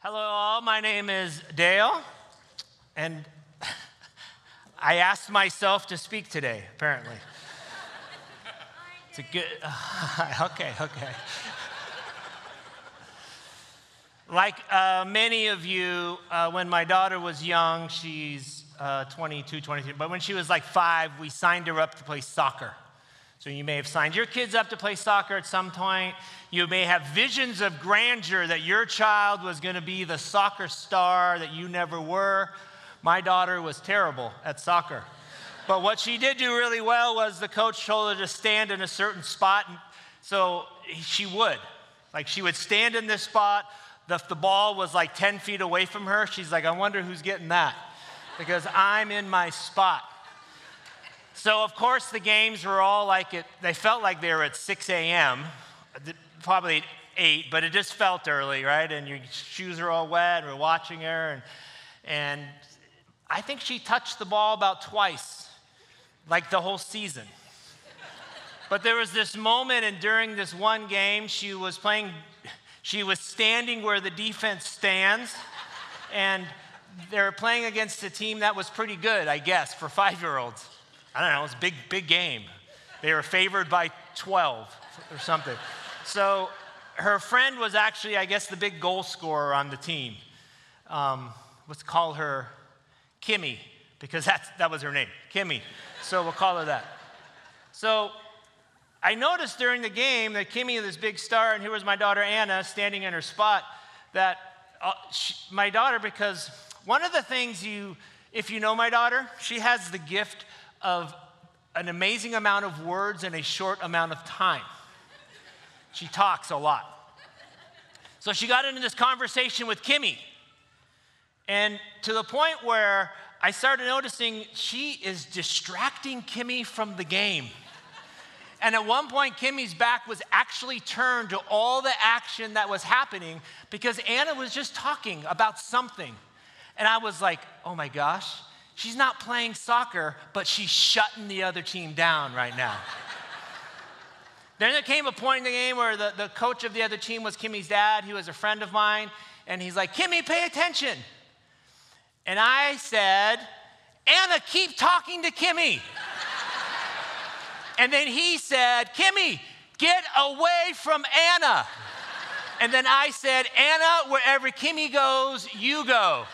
Hello, all. My name is Dale, and I asked myself to speak today, apparently. It's a good, okay, okay. Like uh, many of you, uh, when my daughter was young, she's uh, 22, 23, but when she was like five, we signed her up to play soccer. So you may have signed your kids up to play soccer at some point. You may have visions of grandeur that your child was going to be the soccer star that you never were. My daughter was terrible at soccer. But what she did do really well was the coach told her to stand in a certain spot. And so she would. Like she would stand in this spot, the, the ball was like 10 feet away from her. She's like, I wonder who's getting that because I'm in my spot. So, of course, the games were all like it, they felt like they were at 6 a.m., probably 8, but it just felt early, right? And your shoes are all wet, we're watching her, and, and I think she touched the ball about twice, like the whole season. But there was this moment, and during this one game, she was playing she was standing where the defense stands, and they were playing against a team that was pretty good, I guess, for five year olds. I don't know, it was a big, big game. They were favored by 12 or something. So her friend was actually, I guess, the big goal scorer on the team. Um, let's call her Kimmy, because that's, that was her name, Kimmy. So we'll call her that. So I noticed during the game that Kimmy, this big star, and here was my daughter Anna standing in her spot, that uh, she, my daughter, because one of the things you, if you know my daughter, she has the gift of an amazing amount of words in a short amount of time. She talks a lot. So she got into this conversation with Kimmy. And to the point where I started noticing she is distracting Kimmy from the game. And at one point, Kimmy's back was actually turned to all the action that was happening because Anna was just talking about something. And I was like, oh my gosh, she's not playing soccer, but she's shutting the other team down right now. then there came a point in the game where the, the coach of the other team was Kimmy's dad. He was a friend of mine. And he's like, Kimmy, pay attention. And I said, Anna, keep talking to Kimmy. And then he said, Kimmy, get away from Anna. And then I said, Anna, wherever Kimmy goes, you go.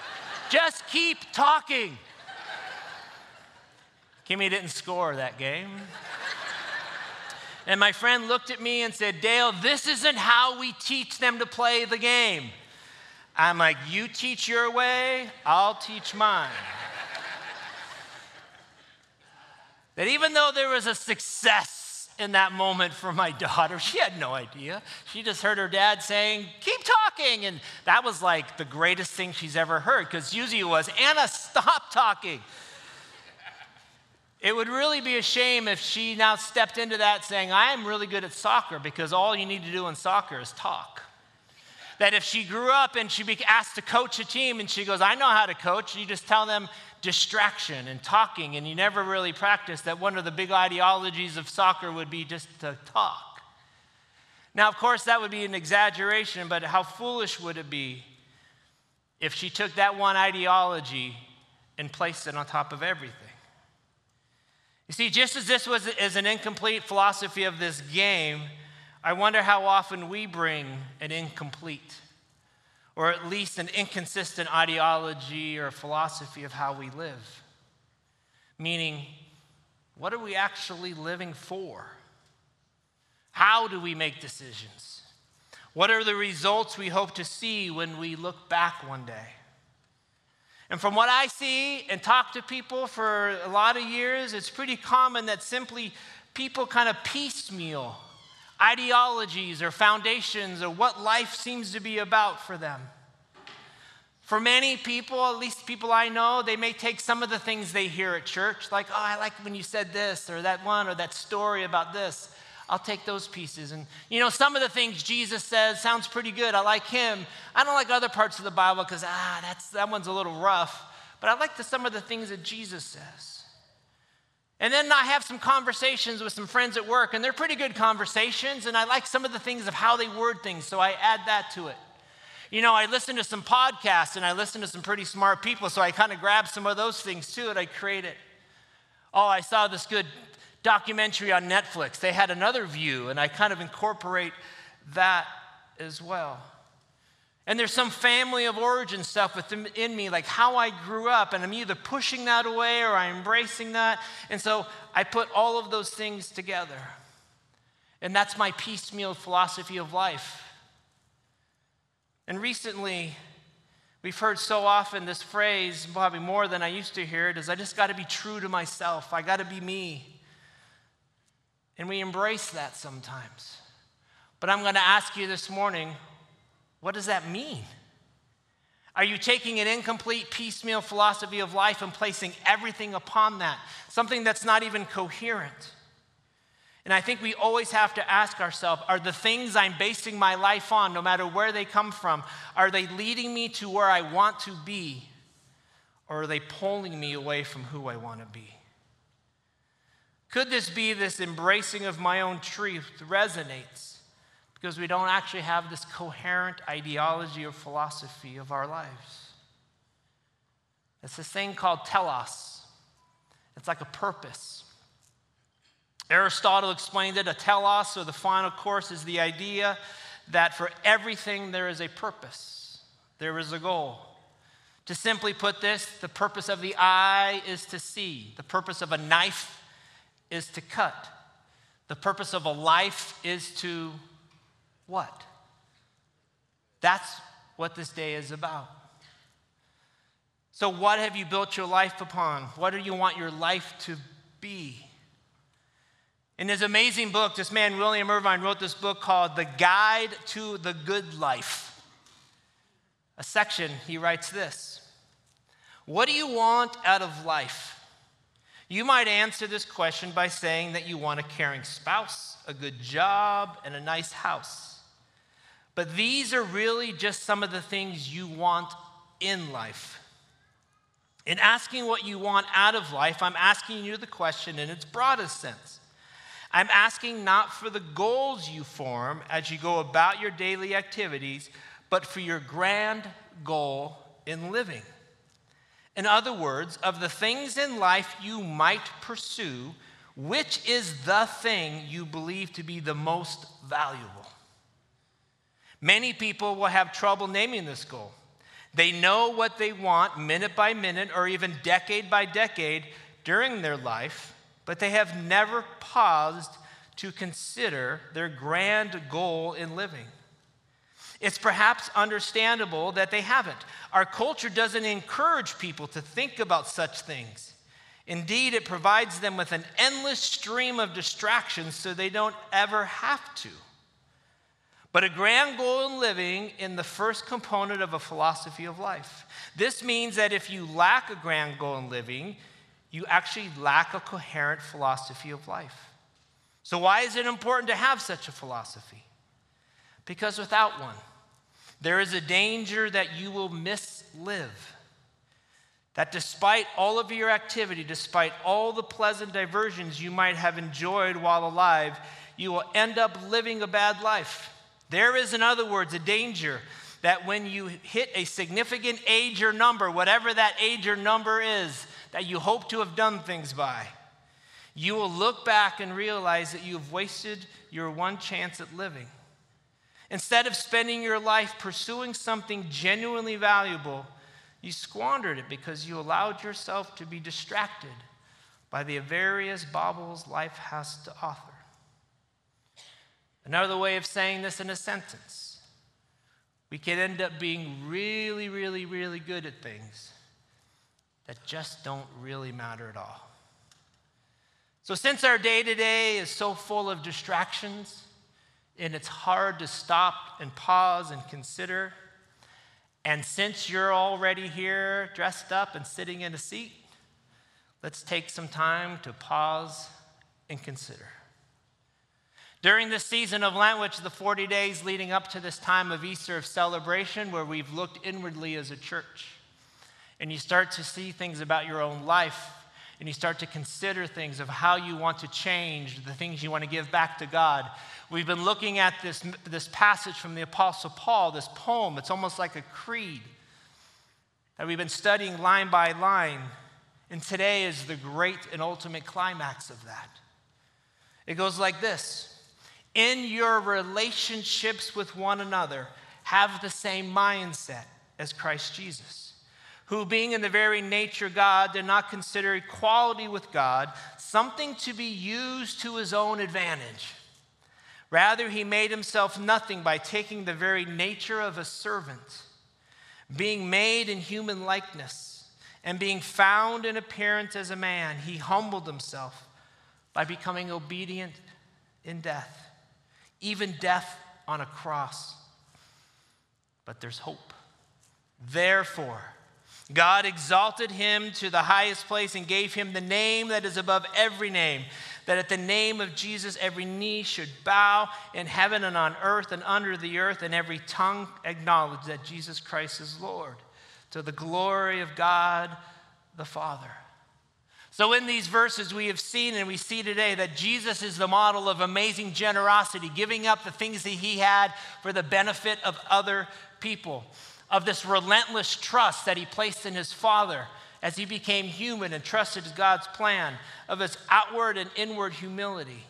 Just keep talking. Kimmy didn't score that game. And my friend looked at me and said, Dale, this isn't how we teach them to play the game. I'm like, you teach your way, I'll teach mine that even though there was a success in that moment for my daughter, she had no idea. She just heard her dad saying, Keep talking. And that was like the greatest thing she's ever heard because usually it was, Anna, stop talking. It would really be a shame if she now stepped into that saying, I am really good at soccer because all you need to do in soccer is talk. That if she grew up and she be asked to coach a team and she goes, I know how to coach, you just tell them, distraction and talking, and you never really practice, that one of the big ideologies of soccer would be just to talk. Now, of course, that would be an exaggeration, but how foolish would it be if she took that one ideology and placed it on top of everything? You see, just as this was is an incomplete philosophy of this game, I wonder how often we bring an incomplete or at least an inconsistent ideology or philosophy of how we live. Meaning, what are we actually living for? How do we make decisions? What are the results we hope to see when we look back one day? And from what I see and talk to people for a lot of years, it's pretty common that simply people kind of piecemeal ideologies or foundations or what life seems to be about for them. For many people, at least people I know, they may take some of the things they hear at church, like, oh, I like when you said this, or that one, or that story about this. I'll take those pieces. And, you know, some of the things Jesus says sounds pretty good. I like him. I don't like other parts of the Bible because, ah, that's, that one's a little rough. But I like the, some of the things that Jesus says. And then I have some conversations with some friends at work, and they're pretty good conversations, and I like some of the things of how they word things, so I add that to it. you know, I listen to some podcasts and I listen to some pretty smart people, so I kind of grab some of those things too and I create it. Oh, I saw this good documentary on Netflix. They had another view, and I kind of incorporate that as well. And there's some family of origin stuff within me, like how I grew up, and I'm either pushing that away or I'm embracing that. And so I put all of those things together. And that's my piecemeal philosophy of life. And recently, we've heard so often this phrase, probably more than I used to hear it, is I just got to be true to myself. I got to be me. And we embrace that sometimes. But I'm going to ask you this morning what does that mean? Are you taking an incomplete piecemeal philosophy of life and placing everything upon that? Something that's not even coherent. And I think we always have to ask ourselves are the things I'm basing my life on, no matter where they come from, are they leading me to where I want to be? Or are they pulling me away from who I want to be? Could this be this embracing of my own truth resonates because we don't actually have this coherent ideology or philosophy of our lives? It's this thing called telos. It's like a purpose. Aristotle explained it a telos, or the final cause, is the idea that for everything there is a purpose, there is a goal. To simply put this, the purpose of the eye is to see, the purpose of a knife is to cut. The purpose of a life is to what? That's what this day is about. So, what have you built your life upon? What do you want your life to be? In his amazing book, this man, William Irvine, wrote this book called The Guide to the Good Life. A section, he writes this What do you want out of life? You might answer this question by saying that you want a caring spouse, a good job, and a nice house. But these are really just some of the things you want in life. In asking what you want out of life, I'm asking you the question in its broadest sense. I'm asking not for the goals you form as you go about your daily activities, but for your grand goal in living. In other words, of the things in life you might pursue, which is the thing you believe to be the most valuable? Many people will have trouble naming this goal. They know what they want minute by minute or even decade by decade during their life, but they have never paused to consider their grand goal in living. It's perhaps understandable that they haven't. Our culture doesn't encourage people to think about such things. Indeed, it provides them with an endless stream of distractions so they don't ever have to. But a grand goal in living in the first component of a philosophy of life. This means that if you lack a grand goal in living, you actually lack a coherent philosophy of life. So, why is it important to have such a philosophy? Because without one, there is a danger that you will mislive. That despite all of your activity, despite all the pleasant diversions you might have enjoyed while alive, you will end up living a bad life. There is, in other words, a danger that when you hit a significant age or number, whatever that age or number is that you hope to have done things by, you will look back and realize that you have wasted your one chance at living. Instead of spending your life pursuing something genuinely valuable, you squandered it because you allowed yourself to be distracted by the various baubles life has to offer. Another way of saying this in a sentence we can end up being really, really, really good at things that just don't really matter at all. So, since our day to day is so full of distractions, and it's hard to stop and pause and consider. And since you're already here dressed up and sitting in a seat, let's take some time to pause and consider. During this season of Lent, which the 40 days leading up to this time of Easter of celebration, where we've looked inwardly as a church, and you start to see things about your own life and you start to consider things of how you want to change, the things you want to give back to God. We've been looking at this, this passage from the Apostle Paul, this poem. It's almost like a creed that we've been studying line by line. And today is the great and ultimate climax of that. It goes like this In your relationships with one another, have the same mindset as Christ Jesus who, being in the very nature God, did not consider equality with God something to be used to his own advantage. Rather, he made himself nothing by taking the very nature of a servant, being made in human likeness, and being found in appearance as a man, he humbled himself by becoming obedient in death, even death on a cross. But there's hope. Therefore, God exalted him to the highest place and gave him the name that is above every name, that at the name of Jesus every knee should bow in heaven and on earth and under the earth, and every tongue acknowledge that Jesus Christ is Lord, to the glory of God the Father. So, in these verses, we have seen and we see today that Jesus is the model of amazing generosity, giving up the things that he had for the benefit of other people of this relentless trust that he placed in his Father as he became human and trusted God's plan, of his outward and inward humility,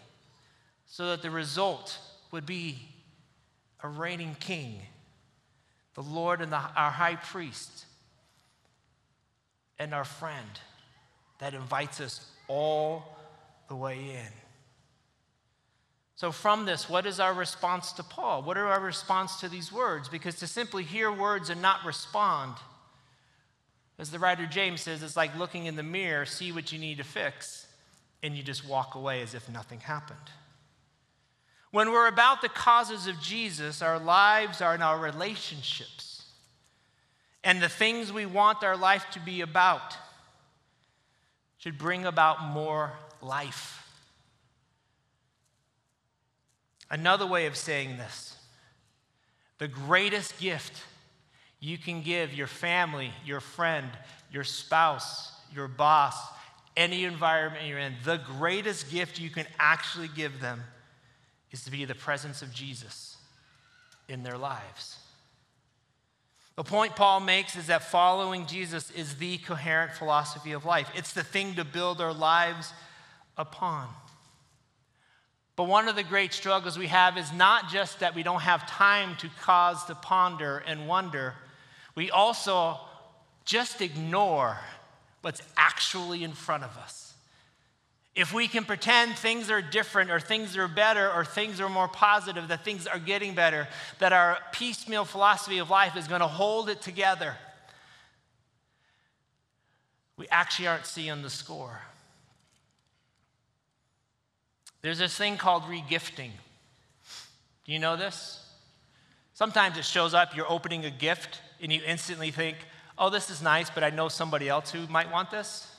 so that the result would be a reigning king, the Lord and the, our high priest, and our friend that invites us all the way in. So, from this, what is our response to Paul? What are our response to these words? Because to simply hear words and not respond, as the writer James says, it's like looking in the mirror, see what you need to fix, and you just walk away as if nothing happened. When we're about the causes of Jesus, our lives are in our relationships and the things we want our life to be about should bring about more life. Another way of saying this the greatest gift you can give your family, your friend, your spouse, your boss, any environment you're in, the greatest gift you can actually give them is to be the presence of Jesus in their lives. The point Paul makes is that following Jesus is the coherent philosophy of life. It's the thing to build our lives upon. But one of the great struggles we have is not just that we don't have time to cause to ponder and wonder, we also just ignore what's actually in front of us. If we can pretend things are different or things are better or things are more positive, that things are getting better, that our piecemeal philosophy of life is going to hold it together, we actually aren't seeing the score. There's this thing called regifting. Do you know this? Sometimes it shows up, you're opening a gift, and you instantly think, oh, this is nice, but I know somebody else who might want this.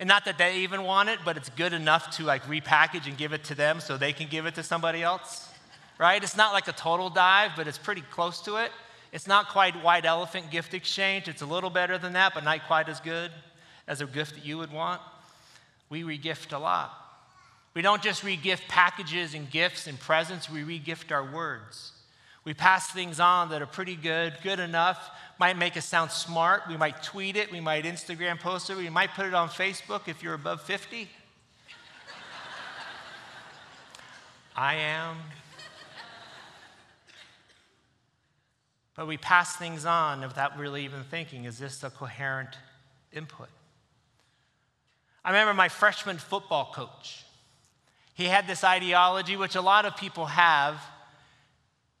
And not that they even want it, but it's good enough to like repackage and give it to them so they can give it to somebody else. Right? It's not like a total dive, but it's pretty close to it. It's not quite white elephant gift exchange. It's a little better than that, but not quite as good as a gift that you would want. We regift a lot. We don't just regift packages and gifts and presents, we regift our words. We pass things on that are pretty good, good enough, might make us sound smart. We might tweet it, we might Instagram post it, we might put it on Facebook if you're above 50. I am. But we pass things on without really even thinking is this a coherent input? I remember my freshman football coach. He had this ideology, which a lot of people have.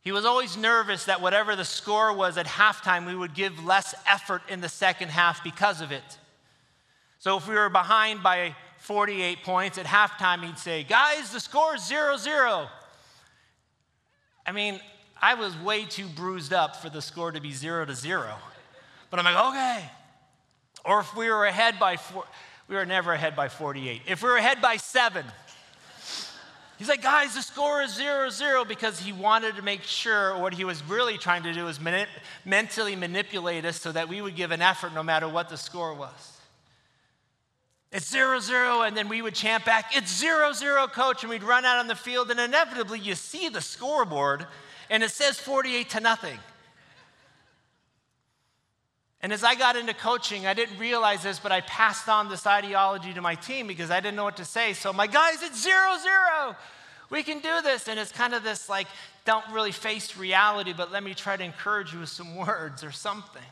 He was always nervous that whatever the score was at halftime, we would give less effort in the second half because of it. So if we were behind by 48 points at halftime, he'd say, Guys, the score is 0 0. I mean, I was way too bruised up for the score to be 0 to 0. But I'm like, okay. Or if we were ahead by four, we were never ahead by 48. If we were ahead by seven, He's like, guys, the score is 0 0 because he wanted to make sure what he was really trying to do was mani- mentally manipulate us so that we would give an effort no matter what the score was. It's zero zero, and then we would chant back, It's zero zero, coach, and we'd run out on the field, and inevitably you see the scoreboard, and it says 48 to nothing. And as I got into coaching, I didn't realize this, but I passed on this ideology to my team because I didn't know what to say. So, my guys, it's zero zero. We can do this. And it's kind of this like, don't really face reality, but let me try to encourage you with some words or something.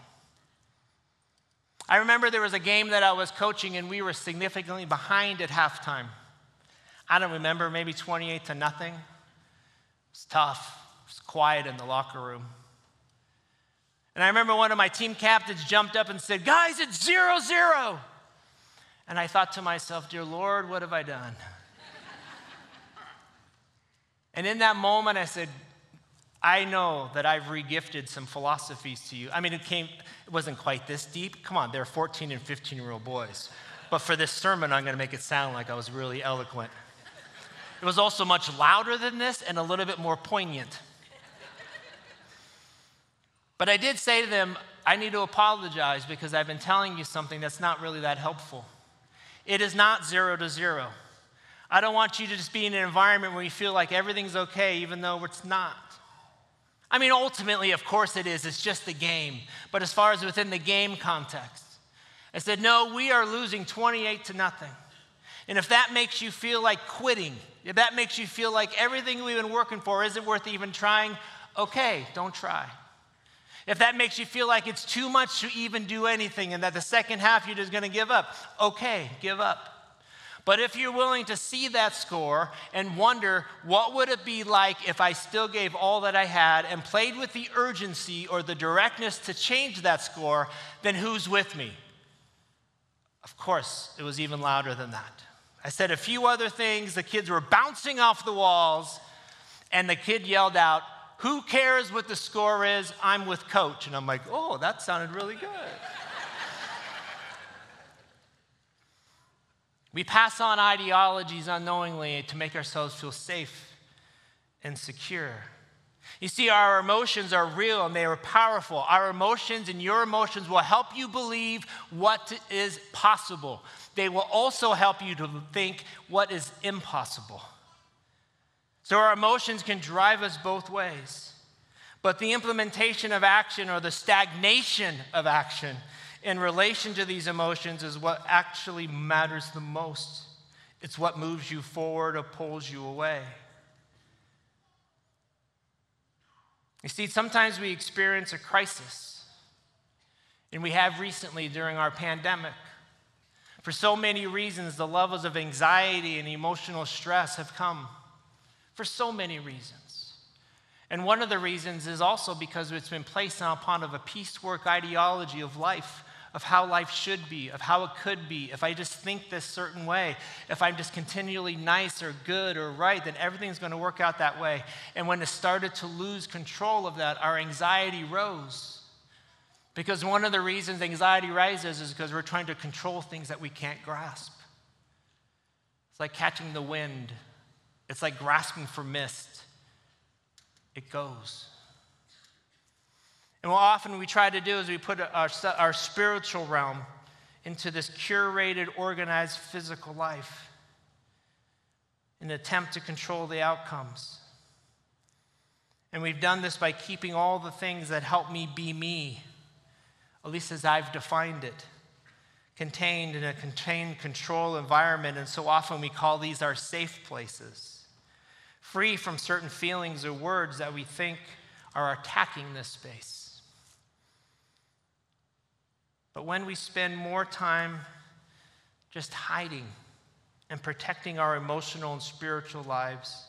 I remember there was a game that I was coaching and we were significantly behind at halftime. I don't remember, maybe 28 to nothing. It's tough. It's quiet in the locker room. And I remember one of my team captains jumped up and said, Guys, it's zero zero. And I thought to myself, Dear Lord, what have I done? and in that moment, I said, I know that I've regifted some philosophies to you. I mean, it came, it wasn't quite this deep. Come on, they're 14 and 15 year old boys. But for this sermon, I'm going to make it sound like I was really eloquent. It was also much louder than this and a little bit more poignant. But I did say to them, I need to apologize because I've been telling you something that's not really that helpful. It is not zero to zero. I don't want you to just be in an environment where you feel like everything's okay, even though it's not. I mean, ultimately, of course it is. It's just a game. But as far as within the game context, I said, no, we are losing 28 to nothing. And if that makes you feel like quitting, if that makes you feel like everything we've been working for isn't worth even trying, okay, don't try. If that makes you feel like it's too much to even do anything and that the second half you're just going to give up, okay, give up. But if you're willing to see that score and wonder what would it be like if I still gave all that I had and played with the urgency or the directness to change that score, then who's with me? Of course, it was even louder than that. I said a few other things, the kids were bouncing off the walls, and the kid yelled out, Who cares what the score is? I'm with coach. And I'm like, Oh, that sounded really good. We pass on ideologies unknowingly to make ourselves feel safe and secure. You see, our emotions are real and they are powerful. Our emotions and your emotions will help you believe what is possible. They will also help you to think what is impossible. So, our emotions can drive us both ways. But the implementation of action or the stagnation of action in relation to these emotions is what actually matters the most. It's what moves you forward or pulls you away. You see, sometimes we experience a crisis, and we have recently during our pandemic. For so many reasons, the levels of anxiety and emotional stress have come. For so many reasons. And one of the reasons is also because it's been placed on upon of a piecework ideology of life of how life should be, of how it could be. If I just think this certain way, if I'm just continually nice or good or right, then everything's going to work out that way. And when it started to lose control of that, our anxiety rose. Because one of the reasons anxiety rises is because we're trying to control things that we can't grasp. It's like catching the wind, it's like grasping for mist. It goes. And what often we try to do is we put our, our spiritual realm into this curated, organized physical life in an attempt to control the outcomes. And we've done this by keeping all the things that help me be me, at least as I've defined it, contained in a contained control environment. And so often we call these our safe places, free from certain feelings or words that we think are attacking this space. But when we spend more time just hiding and protecting our emotional and spiritual lives,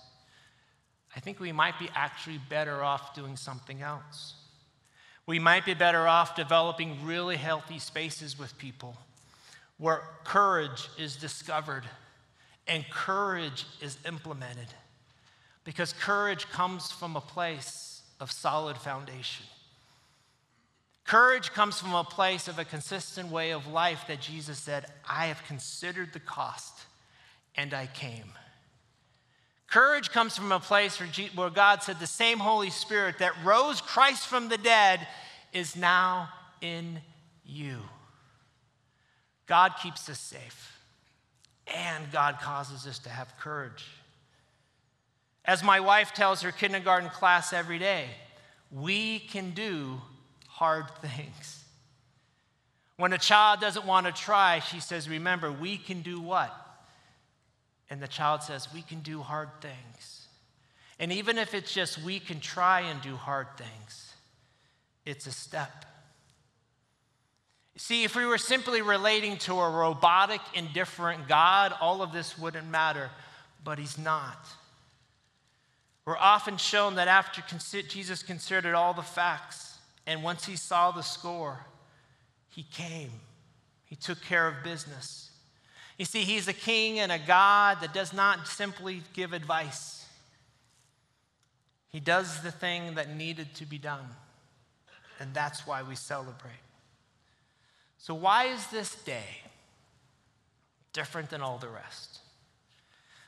I think we might be actually better off doing something else. We might be better off developing really healthy spaces with people where courage is discovered and courage is implemented. Because courage comes from a place of solid foundation. Courage comes from a place of a consistent way of life that Jesus said, I have considered the cost and I came. Courage comes from a place where, God said, The same Holy Spirit that rose Christ from the dead is now in you. God keeps us safe. and God causes us to have courage. As my wife tells her kindergarten class every day, we can do hard things. When a child doesn't want to try, she says, Remember, we can do what? And the child says, We can do hard things. And even if it's just we can try and do hard things, it's a step. See, if we were simply relating to a robotic, indifferent God, all of this wouldn't matter, but He's not. We're often shown that after Jesus considered all the facts, and once He saw the score, He came. He took care of business. You see, He's a king and a God that does not simply give advice, He does the thing that needed to be done. And that's why we celebrate. So, why is this day different than all the rest?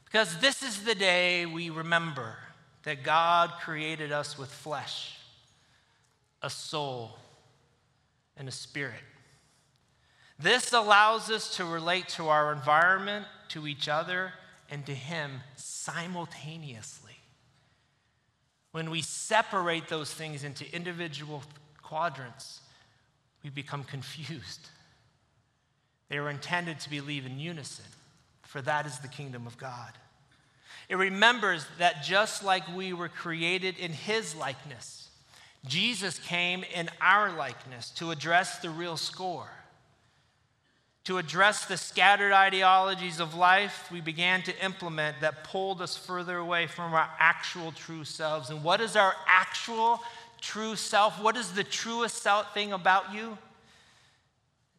Because this is the day we remember that God created us with flesh, a soul, and a spirit. This allows us to relate to our environment, to each other, and to Him simultaneously. When we separate those things into individual quadrants, we become confused. They were intended to believe in unison, for that is the kingdom of God. It remembers that just like we were created in his likeness, Jesus came in our likeness to address the real score. To address the scattered ideologies of life we began to implement that pulled us further away from our actual true selves. And what is our actual true self, what is the truest thing about you?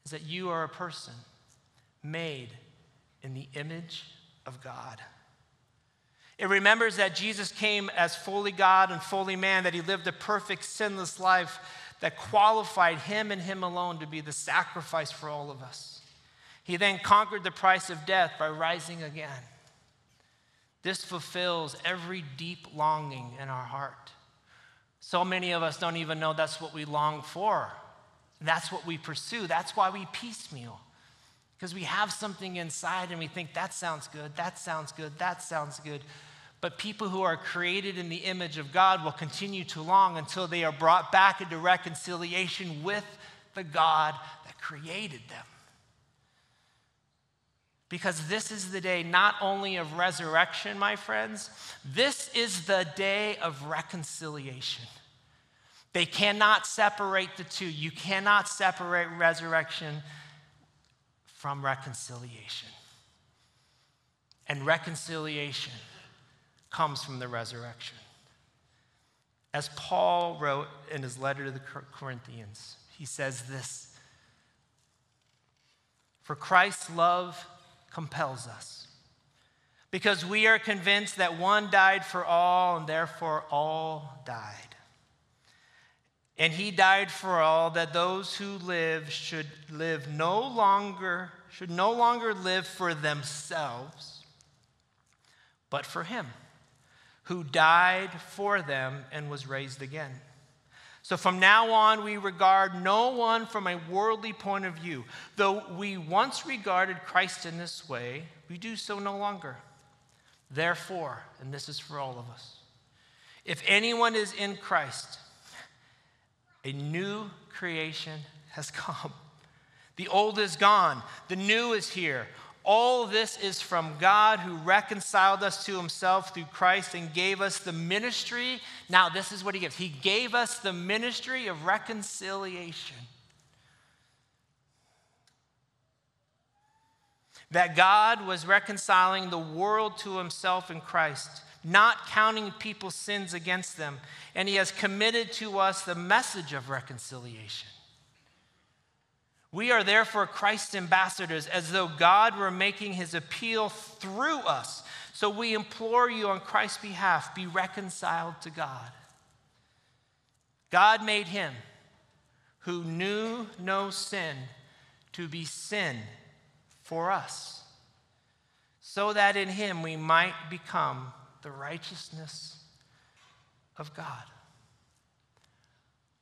Is that you are a person made in the image of God. It remembers that Jesus came as fully God and fully man, that he lived a perfect, sinless life that qualified him and him alone to be the sacrifice for all of us. He then conquered the price of death by rising again. This fulfills every deep longing in our heart. So many of us don't even know that's what we long for. That's what we pursue. That's why we piecemeal. Because we have something inside and we think, that sounds good, that sounds good, that sounds good. But people who are created in the image of God will continue to long until they are brought back into reconciliation with the God that created them. Because this is the day not only of resurrection, my friends, this is the day of reconciliation. They cannot separate the two. You cannot separate resurrection from reconciliation. And reconciliation comes from the resurrection. As Paul wrote in his letter to the Corinthians, he says this For Christ's love compels us. Because we are convinced that one died for all, and therefore all died. And he died for all, that those who live should live no longer, should no longer live for themselves, but for him who died for them and was raised again. So from now on, we regard no one from a worldly point of view. Though we once regarded Christ in this way, we do so no longer. Therefore, and this is for all of us, if anyone is in Christ, a new creation has come. The old is gone, the new is here. All this is from God who reconciled us to himself through Christ and gave us the ministry. Now, this is what he gives He gave us the ministry of reconciliation. That God was reconciling the world to himself in Christ, not counting people's sins against them. And he has committed to us the message of reconciliation. We are therefore Christ's ambassadors, as though God were making his appeal through us. So we implore you on Christ's behalf be reconciled to God. God made him who knew no sin to be sin for us, so that in him we might become the righteousness of God.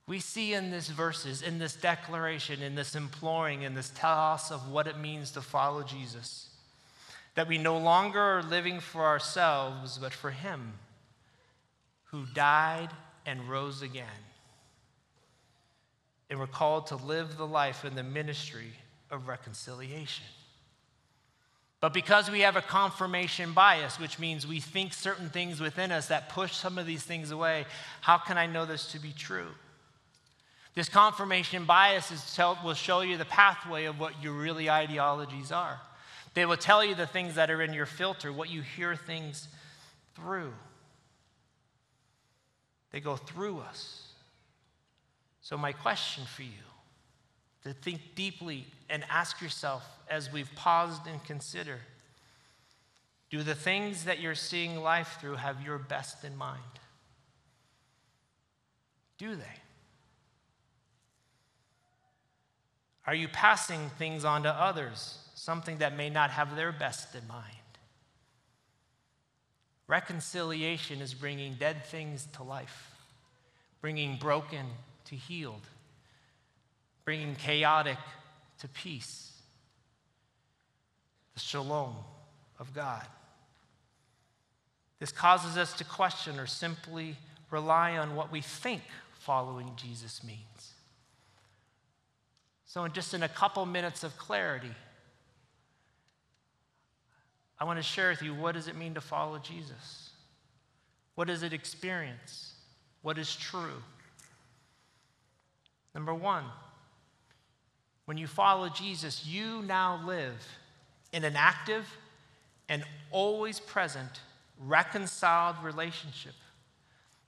We see in these verses, in this declaration, in this imploring, in this tell of what it means to follow Jesus, that we no longer are living for ourselves, but for Him who died and rose again. And we're called to live the life in the ministry of reconciliation. But because we have a confirmation bias, which means we think certain things within us that push some of these things away, how can I know this to be true? This confirmation bias tell, will show you the pathway of what your really ideologies are. They will tell you the things that are in your filter, what you hear things through. They go through us. So, my question for you to think deeply and ask yourself as we've paused and consider do the things that you're seeing life through have your best in mind? Do they? Are you passing things on to others, something that may not have their best in mind? Reconciliation is bringing dead things to life, bringing broken to healed, bringing chaotic to peace. The shalom of God. This causes us to question or simply rely on what we think following Jesus means. So, in just in a couple minutes of clarity, I want to share with you what does it mean to follow Jesus? What does it experience? What is true? Number one, when you follow Jesus, you now live in an active and always present reconciled relationship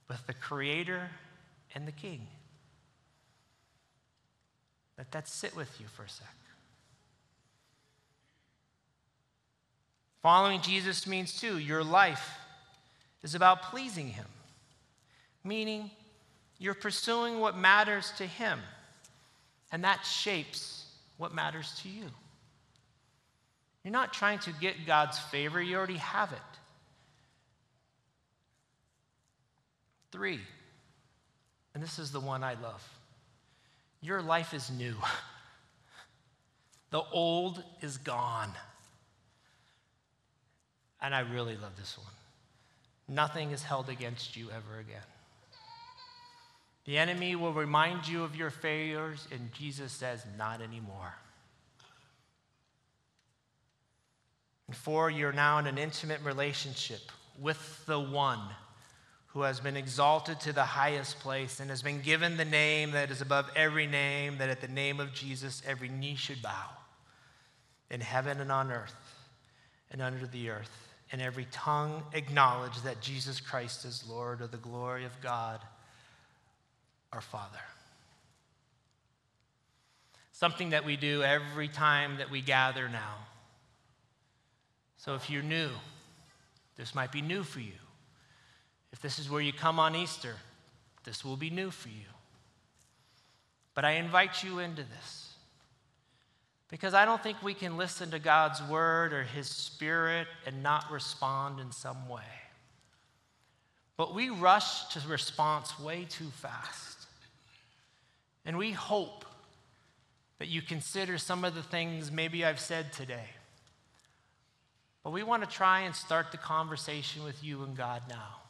with the Creator and the King. Let that sit with you for a sec. Following Jesus means, too, your life is about pleasing Him, meaning you're pursuing what matters to Him, and that shapes what matters to you. You're not trying to get God's favor, you already have it. Three, and this is the one I love your life is new. The old is gone. And I really love this one. Nothing is held against you ever again. The enemy will remind you of your failures, and Jesus says, Not anymore. And four, you're now in an intimate relationship with the one who has been exalted to the highest place and has been given the name that is above every name, that at the name of Jesus every knee should bow in heaven and on earth and under the earth, and every tongue acknowledge that Jesus Christ is Lord of the glory of God our Father. Something that we do every time that we gather now. So if you're new, this might be new for you. If this is where you come on Easter, this will be new for you. But I invite you into this because I don't think we can listen to God's word or his spirit and not respond in some way. But we rush to response way too fast. And we hope that you consider some of the things maybe I've said today. But we want to try and start the conversation with you and God now.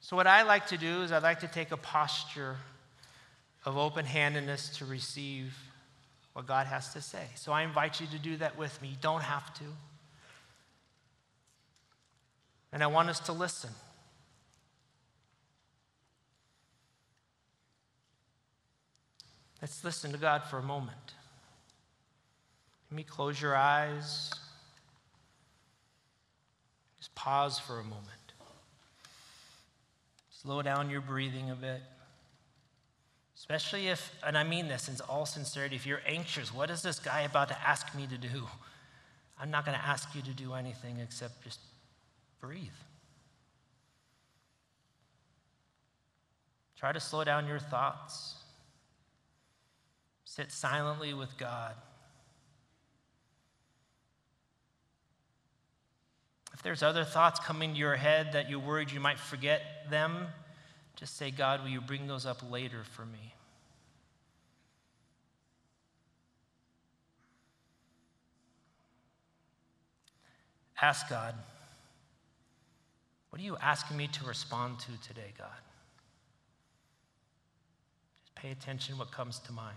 So, what I like to do is I like to take a posture of open handedness to receive what God has to say. So, I invite you to do that with me. You don't have to. And I want us to listen. Let's listen to God for a moment. Let me close your eyes. Just pause for a moment. Slow down your breathing a bit. Especially if, and I mean this in all sincerity, if you're anxious, what is this guy about to ask me to do? I'm not going to ask you to do anything except just breathe. Try to slow down your thoughts. Sit silently with God. If there's other thoughts coming to your head that you're worried you might forget them, just say, God, will you bring those up later for me? Ask God, what are you asking me to respond to today, God? Just pay attention what comes to mind.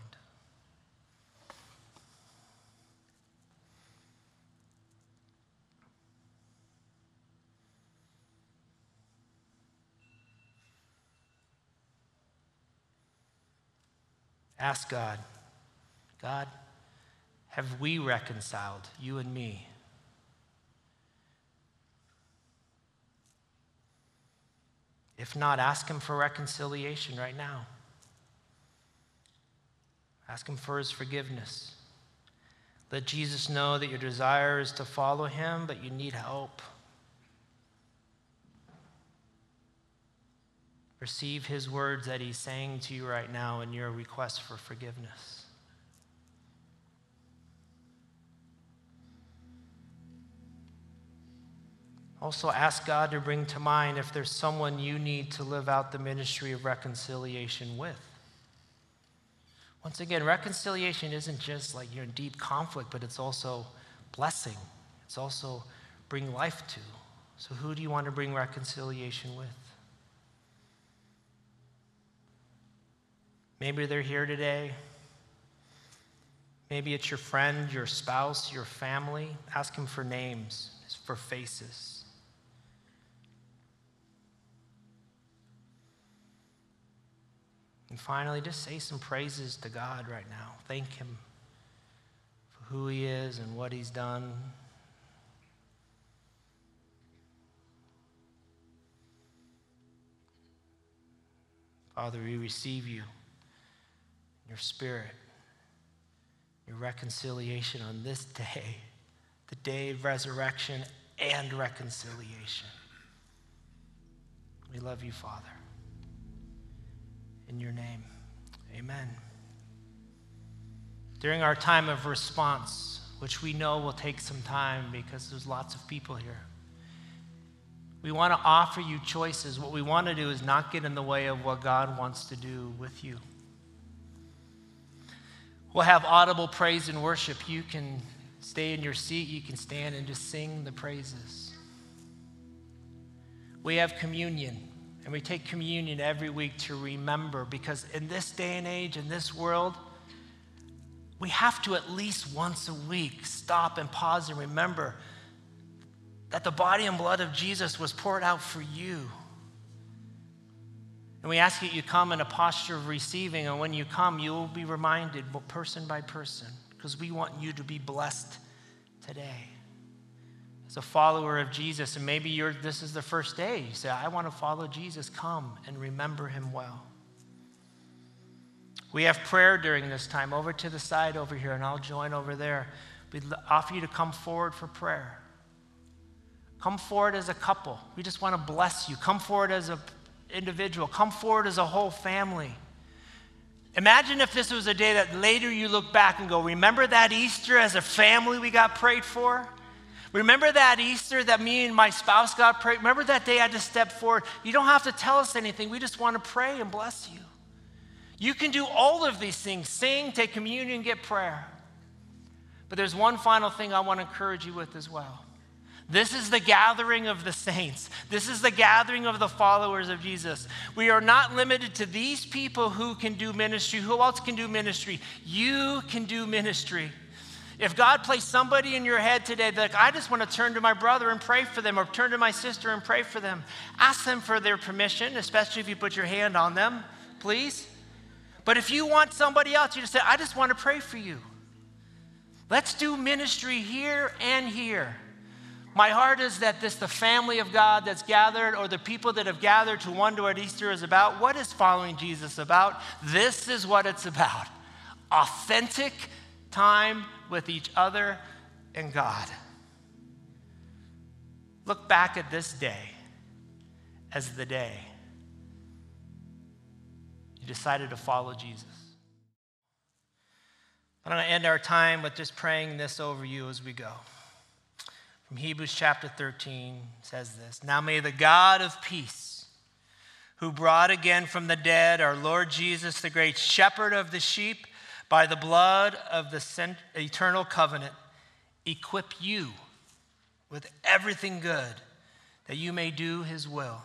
Ask God, God, have we reconciled, you and me? If not, ask Him for reconciliation right now. Ask Him for His forgiveness. Let Jesus know that your desire is to follow Him, but you need help. Receive His words that He's saying to you right now in your request for forgiveness. Also, ask God to bring to mind if there's someone you need to live out the ministry of reconciliation with. Once again, reconciliation isn't just like you're in deep conflict, but it's also blessing. It's also bring life to. So, who do you want to bring reconciliation with? Maybe they're here today. Maybe it's your friend, your spouse, your family. Ask him for names, for faces. And finally, just say some praises to God right now. Thank Him for who He is and what He's done. Father, we receive you, your spirit, your reconciliation on this day, the day of resurrection and reconciliation. We love you, Father in your name. Amen. During our time of response, which we know will take some time because there's lots of people here, we want to offer you choices. What we want to do is not get in the way of what God wants to do with you. We'll have audible praise and worship. You can stay in your seat, you can stand and just sing the praises. We have communion. And we take communion every week to remember because in this day and age, in this world, we have to at least once a week stop and pause and remember that the body and blood of Jesus was poured out for you. And we ask that you come in a posture of receiving, and when you come, you will be reminded person by person because we want you to be blessed today as a follower of Jesus, and maybe you're, this is the first day, you say, I want to follow Jesus, come and remember him well. We have prayer during this time over to the side over here, and I'll join over there. We offer you to come forward for prayer. Come forward as a couple. We just want to bless you. Come forward as an individual. Come forward as a whole family. Imagine if this was a day that later you look back and go, Remember that Easter as a family we got prayed for? Remember that Easter that me and my spouse got prayed? Remember that day I just stepped forward? You don't have to tell us anything. We just want to pray and bless you. You can do all of these things sing, take communion, get prayer. But there's one final thing I want to encourage you with as well. This is the gathering of the saints. This is the gathering of the followers of Jesus. We are not limited to these people who can do ministry. Who else can do ministry? You can do ministry. If God placed somebody in your head today that like, I just want to turn to my brother and pray for them, or turn to my sister and pray for them, ask them for their permission, especially if you put your hand on them, please. But if you want somebody else, you just say, I just want to pray for you. Let's do ministry here and here. My heart is that this, the family of God that's gathered, or the people that have gathered to wonder what Easter is about, what is following Jesus about? This is what it's about authentic time with each other and God. Look back at this day as the day you decided to follow Jesus. I'm going to end our time with just praying this over you as we go. From Hebrews chapter 13 says this Now may the God of peace, who brought again from the dead our Lord Jesus, the great shepherd of the sheep, by the blood of the eternal covenant, equip you with everything good, that you may do his will,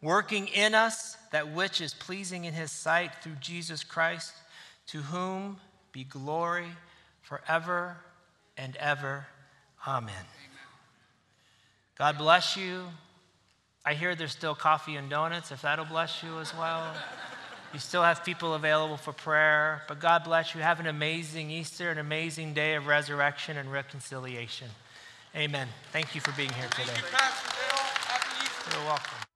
working in us that which is pleasing in his sight through Jesus Christ, to whom be glory forever and ever. Amen. God bless you. I hear there's still coffee and donuts, if that'll bless you as well. You still have people available for prayer, but God bless you. Have an amazing Easter, an amazing day of resurrection and reconciliation. Amen. Thank you for being here today. Thank you, Pastor Dale. Happy Easter. You're welcome.